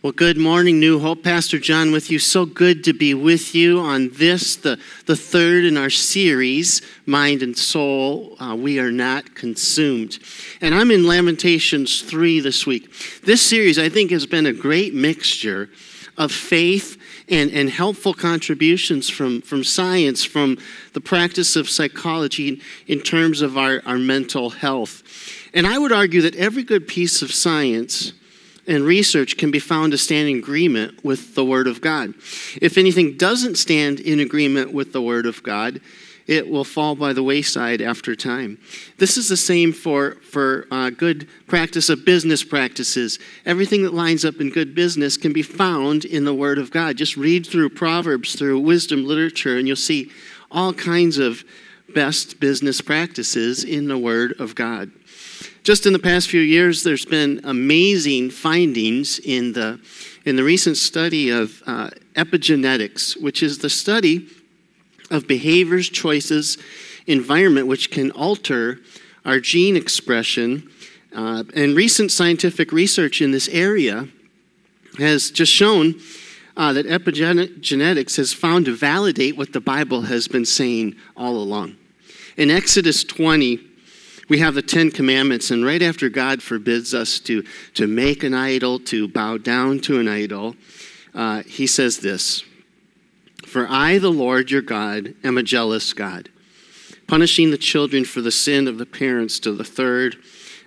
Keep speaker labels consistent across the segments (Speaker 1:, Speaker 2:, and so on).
Speaker 1: Well, good morning, New Hope. Pastor John with you. So good to be with you on this, the, the third in our series, Mind and Soul. Uh, we are not consumed. And I'm in Lamentations 3 this week. This series, I think, has been a great mixture of faith and, and helpful contributions from, from science, from the practice of psychology in, in terms of our, our mental health. And I would argue that every good piece of science and research can be found to stand in agreement with the Word of God. If anything doesn't stand in agreement with the Word of God, it will fall by the wayside after time. This is the same for, for uh, good practice of business practices. Everything that lines up in good business can be found in the Word of God. Just read through Proverbs, through wisdom literature, and you'll see all kinds of best business practices in the Word of God. Just in the past few years, there's been amazing findings in the, in the recent study of uh, epigenetics, which is the study of behaviors, choices, environment, which can alter our gene expression. Uh, and recent scientific research in this area has just shown uh, that epigenetics has found to validate what the Bible has been saying all along. In Exodus 20, we have the Ten Commandments, and right after God forbids us to, to make an idol, to bow down to an idol, uh, he says this For I, the Lord your God, am a jealous God, punishing the children for the sin of the parents to the third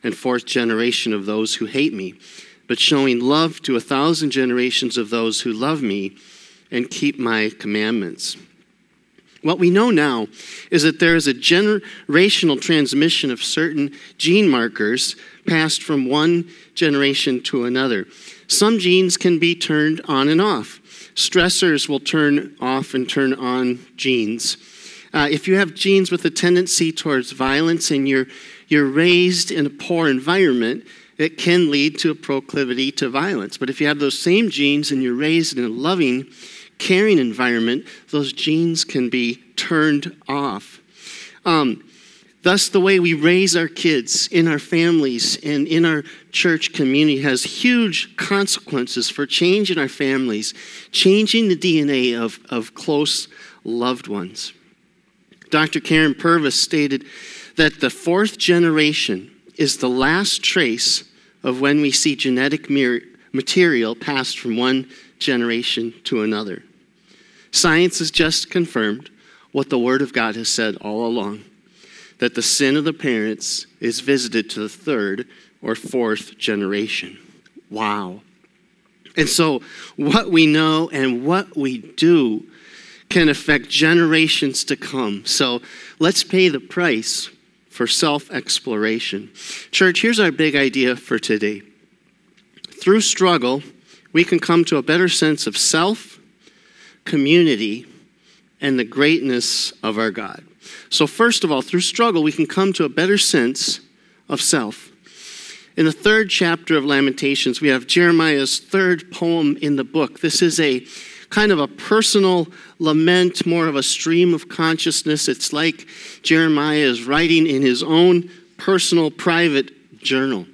Speaker 1: and fourth generation of those who hate me, but showing love to a thousand generations of those who love me and keep my commandments. What we know now is that there is a generational transmission of certain gene markers passed from one generation to another. Some genes can be turned on and off. Stressors will turn off and turn on genes. Uh, if you have genes with a tendency towards violence and you're, you're raised in a poor environment, it can lead to a proclivity to violence. But if you have those same genes and you're raised in a loving caring environment, those genes can be turned off. Um, thus, the way we raise our kids in our families and in our church community has huge consequences for changing our families, changing the DNA of, of close loved ones. Dr. Karyn Purvis stated that the fourth generation is the last trace of when we see genetic material passed from one generation to another. Science has just confirmed what the Word of God has said all along that the sin of the parents is visited to the third or fourth generation. Wow. And so, what we know and what we do can affect generations to come. So, let's pay the price for self exploration. Church, here's our big idea for today. Through struggle, we can come to a better sense of self community, and the greatness of our God. So, first of all, through struggle, we can come to a better sense of self. In the third chapter of Lamentations, we have Jeremiah's third poem in the book. This is a kind of a personal lament, more of a stream of consciousness. It's like Jeremiah is writing in his own personal, private journal.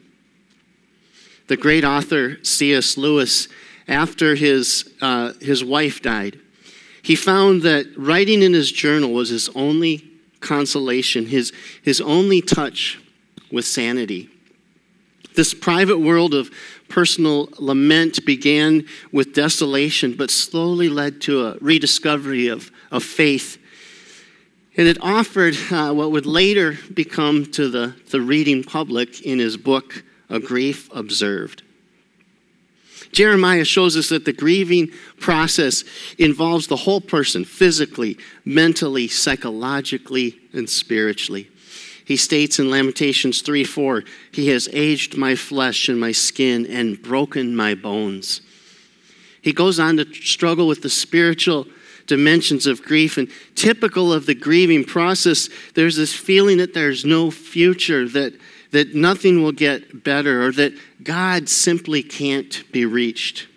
Speaker 1: The great author C.S. Lewis after his, uh, his wife died. He found that writing in his journal was his only consolation, his, his only touch with sanity. This private world of personal lament began with desolation, but slowly led to a rediscovery of, of faith. And it offered uh, what would later become to the, the reading public in his book, A Grief Observed. Jeremiah shows us that the grieving process involves the whole person physically, mentally, psychologically, and spiritually. He states in Lamentations 3 4, He has aged my flesh and my skin and broken my bones. He goes on to struggle with the spiritual dimensions of grief. And typical of the grieving process, there's this feeling that there's no future, that that nothing will get better or that God simply can't be reached.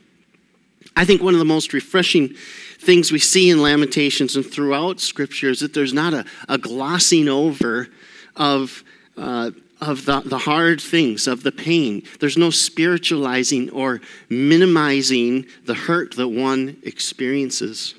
Speaker 1: I think one of the most refreshing things we see in Lamentations and throughout Scripture is that there's not a, a glossing over of, uh, of the, the hard things, of the pain. There's no spiritualizing or minimizing the hurt that one experiences.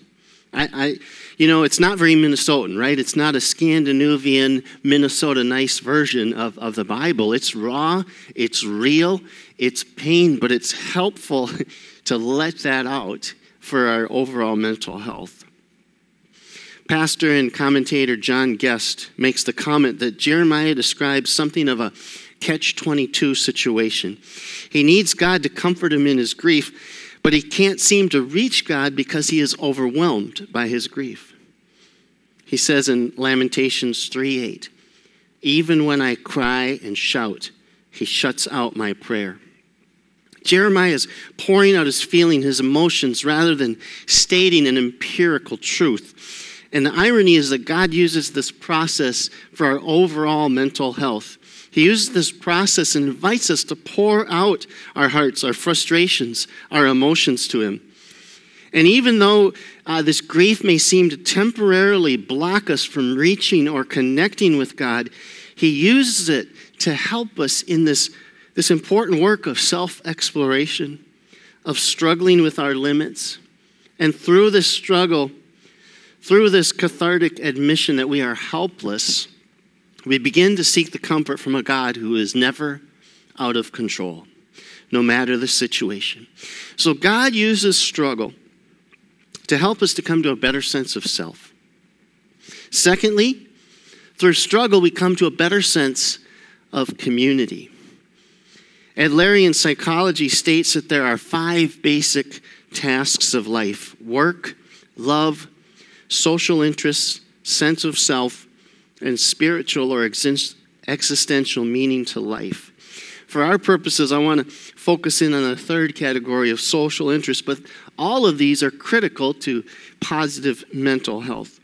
Speaker 1: I, I, you know, it's not very Minnesotan, right? It's not a Scandinavian, Minnesota nice version of, of the Bible. It's raw, it's real, it's pain, but it's helpful to let that out for our overall mental health. Pastor and commentator John Guest makes the comment that Jeremiah describes something of a catch 22 situation. He needs God to comfort him in his grief, but he can't seem to reach God because he is overwhelmed by his grief. He says in Lamentations 3 8, Even when I cry and shout, he shuts out my prayer. Jeremiah is pouring out his feeling, his emotions, rather than stating an empirical truth. And the irony is that God uses this process for our overall mental health. He uses this process and invites us to pour out our hearts, our frustrations, our emotions to Him. And even though uh, this grief may seem to temporarily block us from reaching or connecting with God, He uses it to help us in this, this important work of self exploration, of struggling with our limits. And through this struggle, through this cathartic admission that we are helpless, we begin to seek the comfort from a God who is never out of control, no matter the situation. So God uses struggle to help us to come to a better sense of self. Secondly, through struggle, we come to a better sense of community. Adlerian psychology states that there are five basic tasks of life work, love, social interests, sense of self, and spiritual or existential meaning to life. For our purposes, I want to focus in on a third category of social interest, but all of these are critical to positive mental health.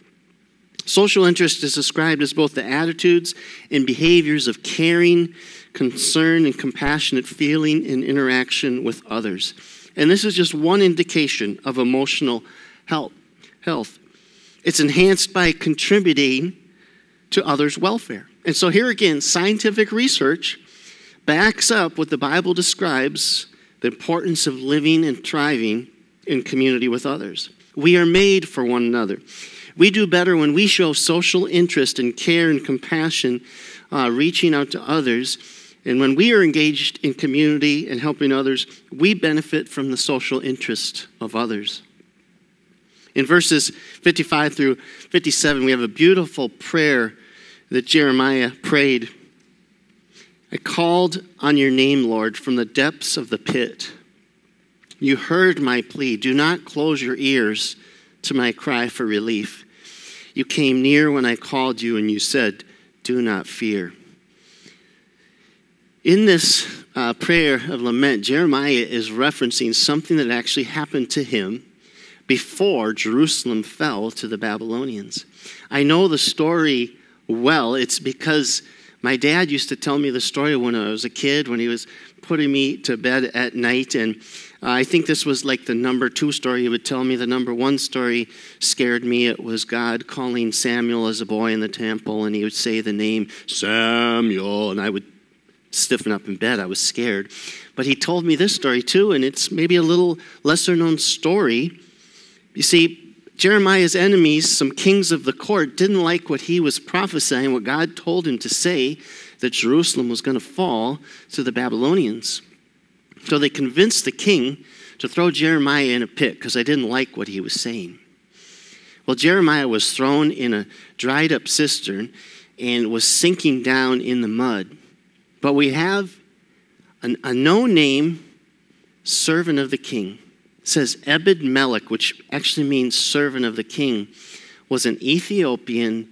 Speaker 1: Social interest is described as both the attitudes and behaviors of caring, concern, and compassionate feeling and interaction with others. And this is just one indication of emotional health. It's enhanced by contributing to others' welfare. And so, here again, scientific research backs up what the Bible describes the importance of living and thriving in community with others. We are made for one another. We do better when we show social interest and care and compassion, uh, reaching out to others. And when we are engaged in community and helping others, we benefit from the social interest of others. In verses 55 through 57, we have a beautiful prayer that Jeremiah prayed. I called on your name, Lord, from the depths of the pit. You heard my plea. Do not close your ears to my cry for relief. You came near when I called you, and you said, Do not fear. In this uh, prayer of lament, Jeremiah is referencing something that actually happened to him before Jerusalem fell to the Babylonians. I know the story well. It's because my dad used to tell me the story when I was a kid, when he was putting me to bed at night. And uh, I think this was like the number two story he would tell me. The number one story scared me. It was God calling Samuel as a boy in the temple, and he would say the name Samuel, and I would stiffen up in bed. I was scared. But he told me this story too, and it's maybe a little lesser known story. You see, Jeremiah's enemies, some kings of the court, didn't like what he was prophesying, what God told him to say, that Jerusalem was going to fall to the Babylonians. So they convinced the king to throw Jeremiah in a pit because they didn't like what he was saying. Well, Jeremiah was thrown in a dried up cistern and was sinking down in the mud. But we have an, a no name servant of the king says Ebed Melech, which actually means servant of the king, was an Ethiopian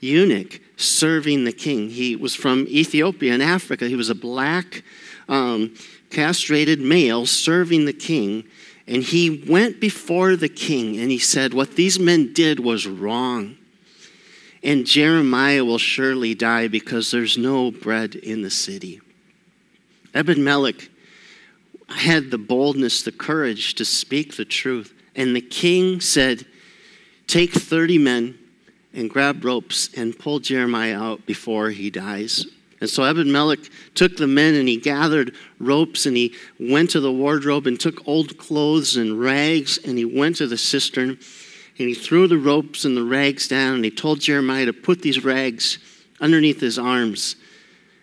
Speaker 1: eunuch serving the king. He was from Ethiopia in Africa. He was a black, um, castrated male serving the king. And he went before the king and he said, What these men did was wrong. And Jeremiah will surely die because there's no bread in the city. Ebed Melech had the boldness, the courage to speak the truth. And the king said, Take 30 men and grab ropes and pull Jeremiah out before he dies. And so Abimelech took the men and he gathered ropes and he went to the wardrobe and took old clothes and rags and he went to the cistern and he threw the ropes and the rags down and he told Jeremiah to put these rags underneath his arms.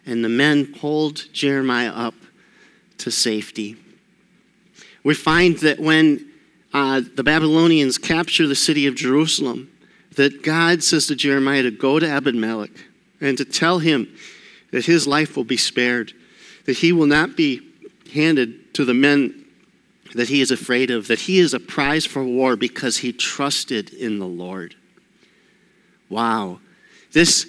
Speaker 1: And the men pulled Jeremiah up to safety. We find that when uh, the Babylonians capture the city of Jerusalem, that God says to Jeremiah to go to Abimelech and to tell him that his life will be spared, that he will not be handed to the men that he is afraid of, that he is a prize for war because he trusted in the Lord. Wow. This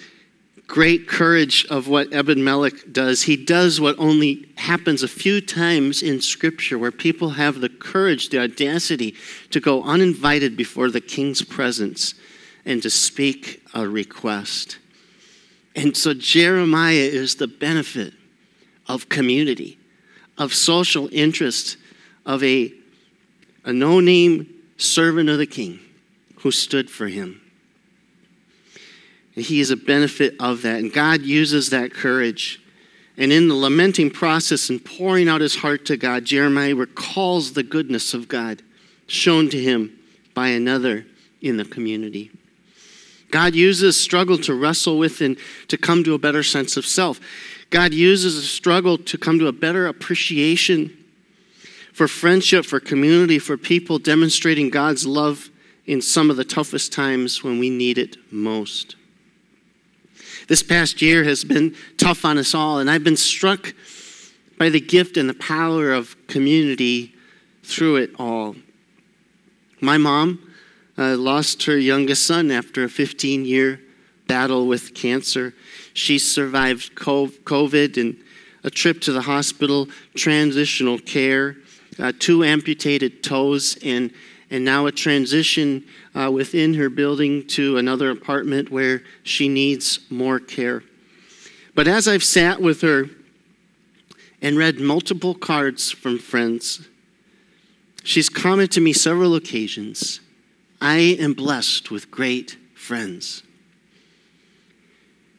Speaker 1: great courage of what Abimelech does. He does what only happens a few times in Scripture, where people have the courage, the audacity to go uninvited before the king's presence and to speak a request. And so Jeremiah is the benefit of community, of social interest, of a, a no name servant of the king who stood for him. And he is a benefit of that. And God uses that courage. And in the lamenting process and pouring out his heart to God, Jeremiah recalls the goodness of God shown to him by another in the community. God uses struggle to wrestle with and to come to a better sense of self. God uses a struggle to come to a better appreciation for friendship, for community, for people demonstrating God's love in some of the toughest times when we need it most. This past year has been tough on us all, and I've been struck by the gift and the power of community through it all. My mom uh, lost her youngest son after a 15 year battle with cancer. She survived COVID and a trip to the hospital, transitional care, uh, two amputated toes, and and now a transition uh, within her building to another apartment where she needs more care. But as I've sat with her and read multiple cards from friends, she's commented to me several occasions I am blessed with great friends.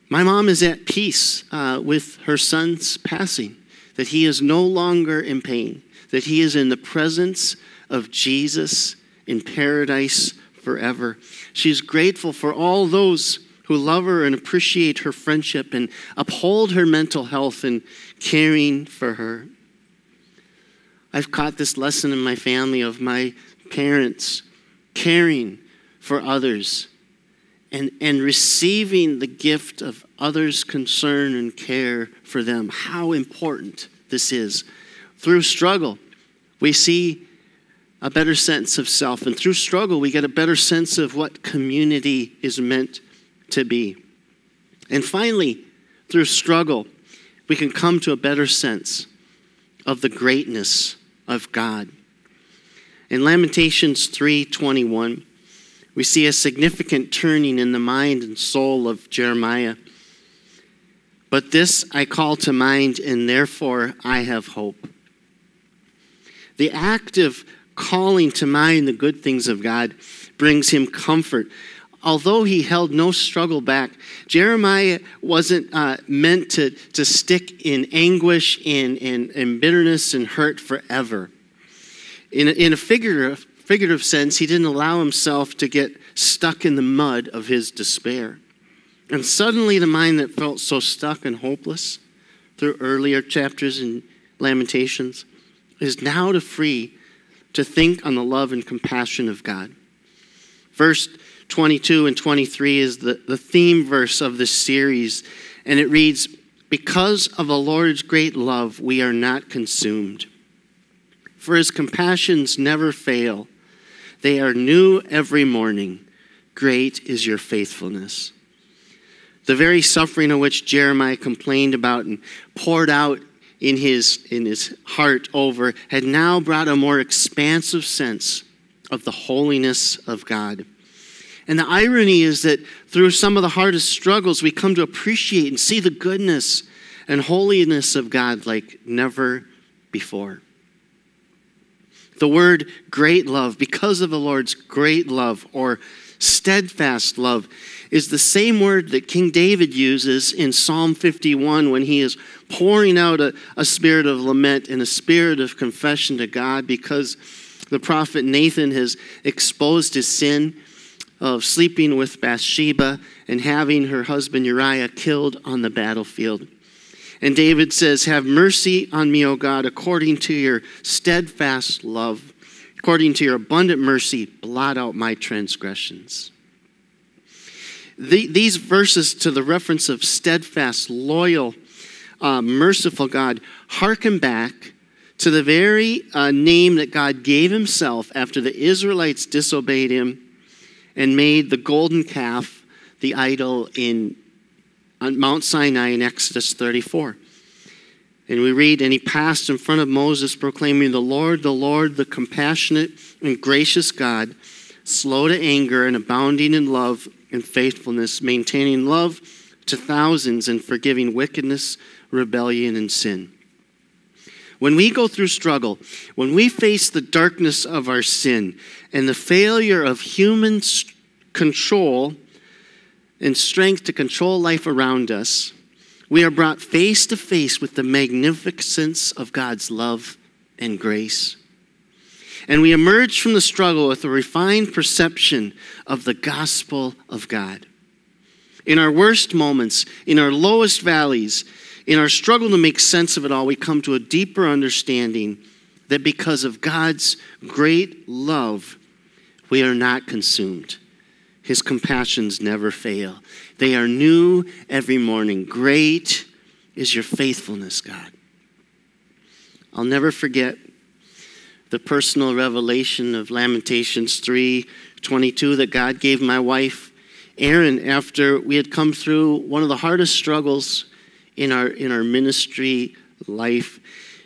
Speaker 1: My mom is at peace uh, with her son's passing, that he is no longer in pain, that he is in the presence of Jesus in paradise forever. She's grateful for all those who love her and appreciate her friendship and uphold her mental health and caring for her. I've caught this lesson in my family of my parents caring for others and, and receiving the gift of others' concern and care for them. How important this is. Through struggle, we see a better sense of self. And through struggle, we get a better sense of what community is meant to be. And finally, through struggle, we can come to a better sense of the greatness of God. In Lamentations 3:21, we see a significant turning in the mind and soul of Jeremiah. But this I call to mind, and therefore I have hope. The active calling to mind the good things of God brings him comfort. Although he held no struggle back, Jeremiah wasn't uh, meant to, to stick in anguish and, and, and bitterness and hurt forever. In a, in a figurative, figurative sense, he didn't allow himself to get stuck in the mud of his despair. And suddenly, the mind that felt so stuck and hopeless through earlier chapters in Lamentations is now to free to think on the love and compassion of God. Verse 22 and 23 is the, the theme verse of this series, and it reads Because of the Lord's great love, we are not consumed. For his compassions never fail, they are new every morning. Great is your faithfulness. The very suffering of which Jeremiah complained about and poured out in his, in his heart over had now brought a more expansive sense of the holiness of God. And the irony is that through some of the hardest struggles, we come to appreciate and see the goodness and holiness of God like never before. The word great love, because of the Lord's great love, or Steadfast love is the same word that King David uses in Psalm 51 when he is pouring out a, a spirit of lament and a spirit of confession to God because the prophet Nathan has exposed his sin of sleeping with Bathsheba and having her husband Uriah killed on the battlefield. And David says, Have mercy on me, O God, according to your steadfast love. According to your abundant mercy, blot out my transgressions. The, these verses to the reference of steadfast, loyal, uh, merciful God harken back to the very uh, name that God gave himself after the Israelites disobeyed him and made the golden calf the idol in on Mount Sinai in Exodus 34. And we read, And he passed in front of Moses, proclaiming, The Lord, the Lord, the compassionate and gracious God, slow to anger and abounding in love and faithfulness, maintaining love to thousands and forgiving wickedness, rebellion, and sin. When we go through struggle, when we face the darkness of our sin and the failure of human control and strength to control life around us, we are brought face to face with the magnificence of God's love and grace. And we emerge from the struggle with a refined perception of the gospel of God. In our worst moments, in our lowest valleys, in our struggle to make sense of it all, we come to a deeper understanding that because of God's great love, we are not consumed. His compassions never fail. They are new every morning. Great is your faithfulness, God. I'll never forget the personal revelation of Lamentations 3:22 that God gave my wife Erin after we had come through one of the hardest struggles in our in our ministry life.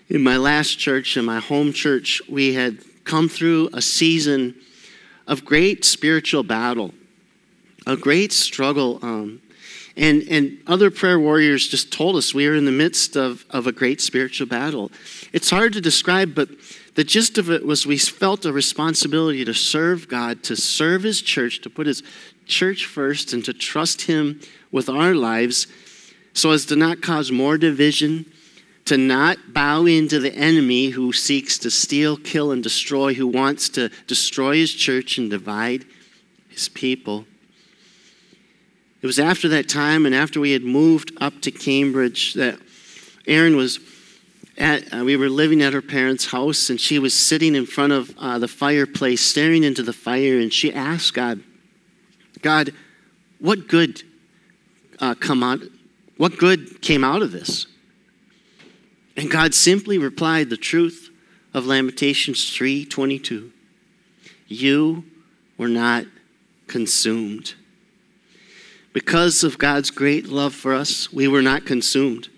Speaker 1: In my last church, in my home church, we had come through a season of great spiritual battle a great struggle. Um, and, and other prayer warriors just told us we are in the midst of, of a great spiritual battle. It's hard to describe, but the gist of it was we felt a responsibility to serve God, to serve His church, to put His church first, and to trust Him with our lives so as to not cause more division, to not bow into the enemy who seeks to steal, kill, and destroy, who wants to destroy His church and divide His people. It was after that time and after we had moved up to Cambridge that Erin was at, uh, we were living at her parents' house and she was sitting in front of uh, the fireplace staring into the fire and she asked God, God, what good uh, come out, what good came out of this? And God simply replied the truth of Lamentations 3:22. You were not consumed. Because of God's great love for us, we were not consumed.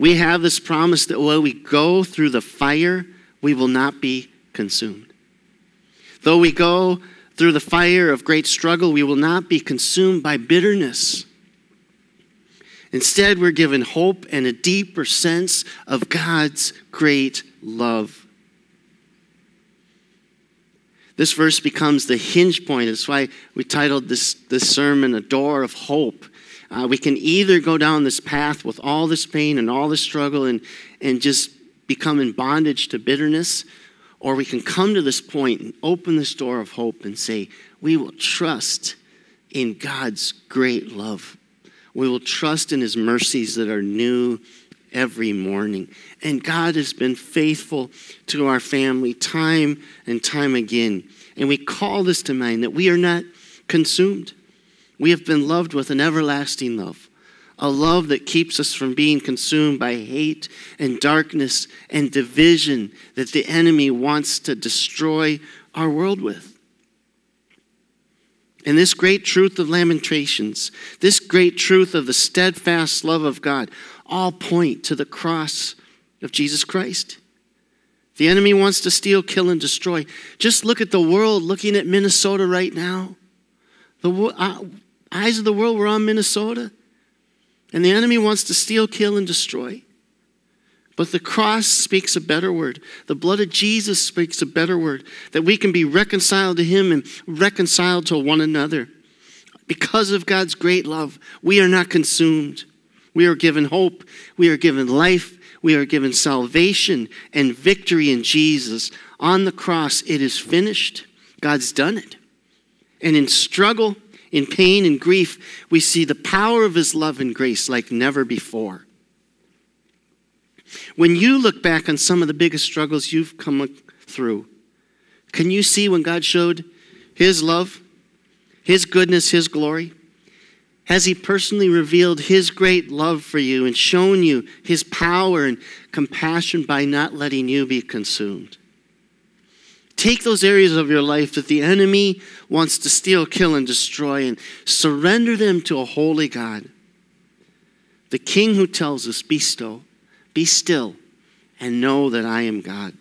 Speaker 1: We have this promise that while we go through the fire, we will not be consumed. Though we go through the fire of great struggle, we will not be consumed by bitterness. Instead, we're given hope and a deeper sense of God's great love. This verse becomes the hinge point. That's why we titled this, this sermon A Door of Hope. Uh, we can either go down this path with all this pain and all this struggle and, and just become in bondage to bitterness, or we can come to this point and open this door of hope and say, We will trust in God's great love. We will trust in His mercies that are new every morning. And God has been faithful to our family time and time again. And we call this to mind that we are not consumed. We have been loved with an everlasting love, a love that keeps us from being consumed by hate and darkness and division that the enemy wants to destroy our world with. And this great truth of Lamentations, this great truth of the steadfast love of God, all point to the cross of Jesus Christ. The enemy wants to steal, kill, and destroy. Just look at the world looking at Minnesota right now. The uh, eyes of the world were on Minnesota, and the enemy wants to steal, kill, and destroy. But the cross speaks a better word. The blood of Jesus speaks a better word that we can be reconciled to Him and reconciled to one another. Because of God's great love, we are not consumed. We are given hope. We are given life. We are given salvation and victory in Jesus. On the cross, it is finished. God's done it. And in struggle, in pain and grief, we see the power of His love and grace like never before. When you look back on some of the biggest struggles you've come through, can you see when God showed His love, His goodness, His glory? Has He personally revealed His great love for you and shown you His power and compassion by not letting you be consumed? Take those areas of your life that the enemy wants to steal, kill, and destroy and surrender them to a holy God. The King who tells us, Be still, be still, and know that I am God.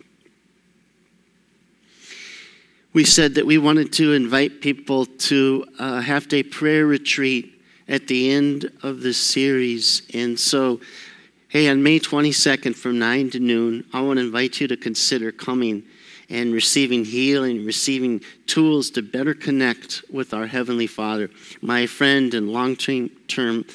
Speaker 1: We said that we wanted to invite people to a half day prayer retreat at the end of this series. And so, hey, on May 22nd from 9 to noon, I want to invite you to consider coming and receiving healing, receiving tools to better connect with our Heavenly Father. My friend and long term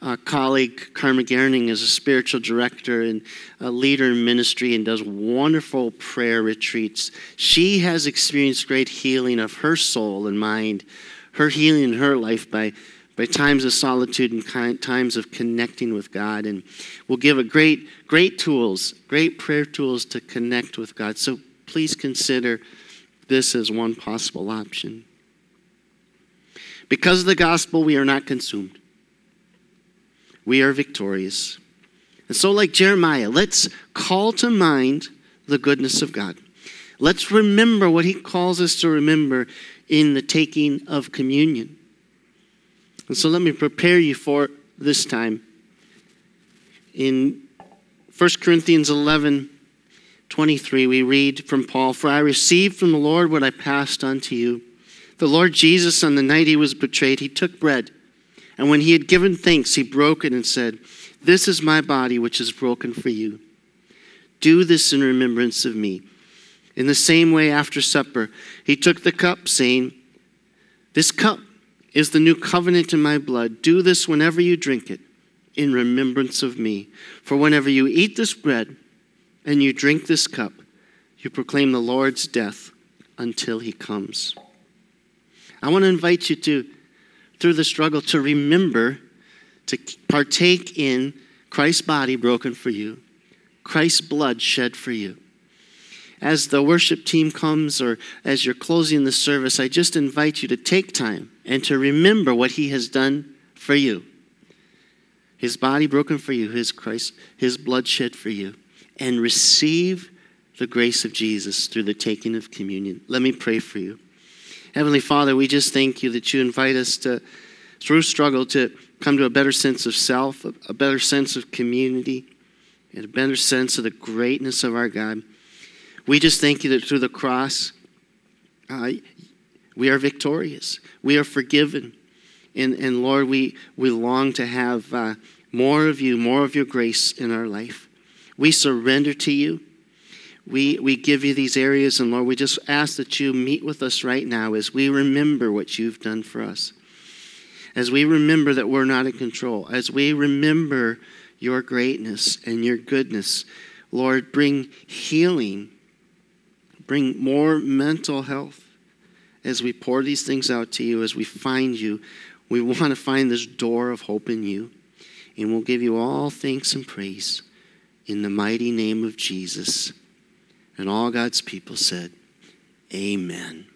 Speaker 1: uh, colleague, Karma Gerning, is a spiritual director and a leader in ministry and does wonderful prayer retreats. She has experienced great healing of her soul and mind, her healing in her life by by times of solitude and times of connecting with God. And we'll give a great, great tools, great prayer tools to connect with God. So please consider this as one possible option. Because of the gospel, we are not consumed. We are victorious. And so, like Jeremiah, let's call to mind the goodness of God. Let's remember what he calls us to remember in the taking of communion. And so, let me prepare you for this time. In 1 Corinthians 11, 23, we read from Paul For I received from the Lord what I passed on to you. The Lord Jesus, on the night he was betrayed, he took bread. And when he had given thanks, he broke it and said, This is my body, which is broken for you. Do this in remembrance of me. In the same way, after supper, he took the cup, saying, This cup is the new covenant in my blood. Do this whenever you drink it, in remembrance of me. For whenever you eat this bread, and you drink this cup, you proclaim the Lord's death until he comes. I want to invite you to, through the struggle, to remember to partake in Christ's body broken for you, Christ's blood shed for you. As the worship team comes or as you're closing the service, I just invite you to take time and to remember what he has done for you. His body broken for you, his Christ, his blood shed for you and receive the grace of Jesus through the taking of communion. Let me pray for you. Heavenly Father, we just thank you that you invite us to, through struggle, to come to a better sense of self, a better sense of community, and a better sense of the greatness of our God. We just thank you that through the cross, uh, we are victorious. We are forgiven. And, and Lord, we, we long to have uh, more of you, more of your grace in our life. We surrender to you. We, we give you these areas, and Lord, we just ask that you meet with us right now as we remember what you've done for us. As we remember that we're not in control, as we remember your greatness and your goodness, Lord, bring healing, bring more mental health as we pour these things out to you, as we find you. We want to find this door of hope in you, and we'll give you all thanks and praise in the mighty name of Jesus. And all God's people said, Amen.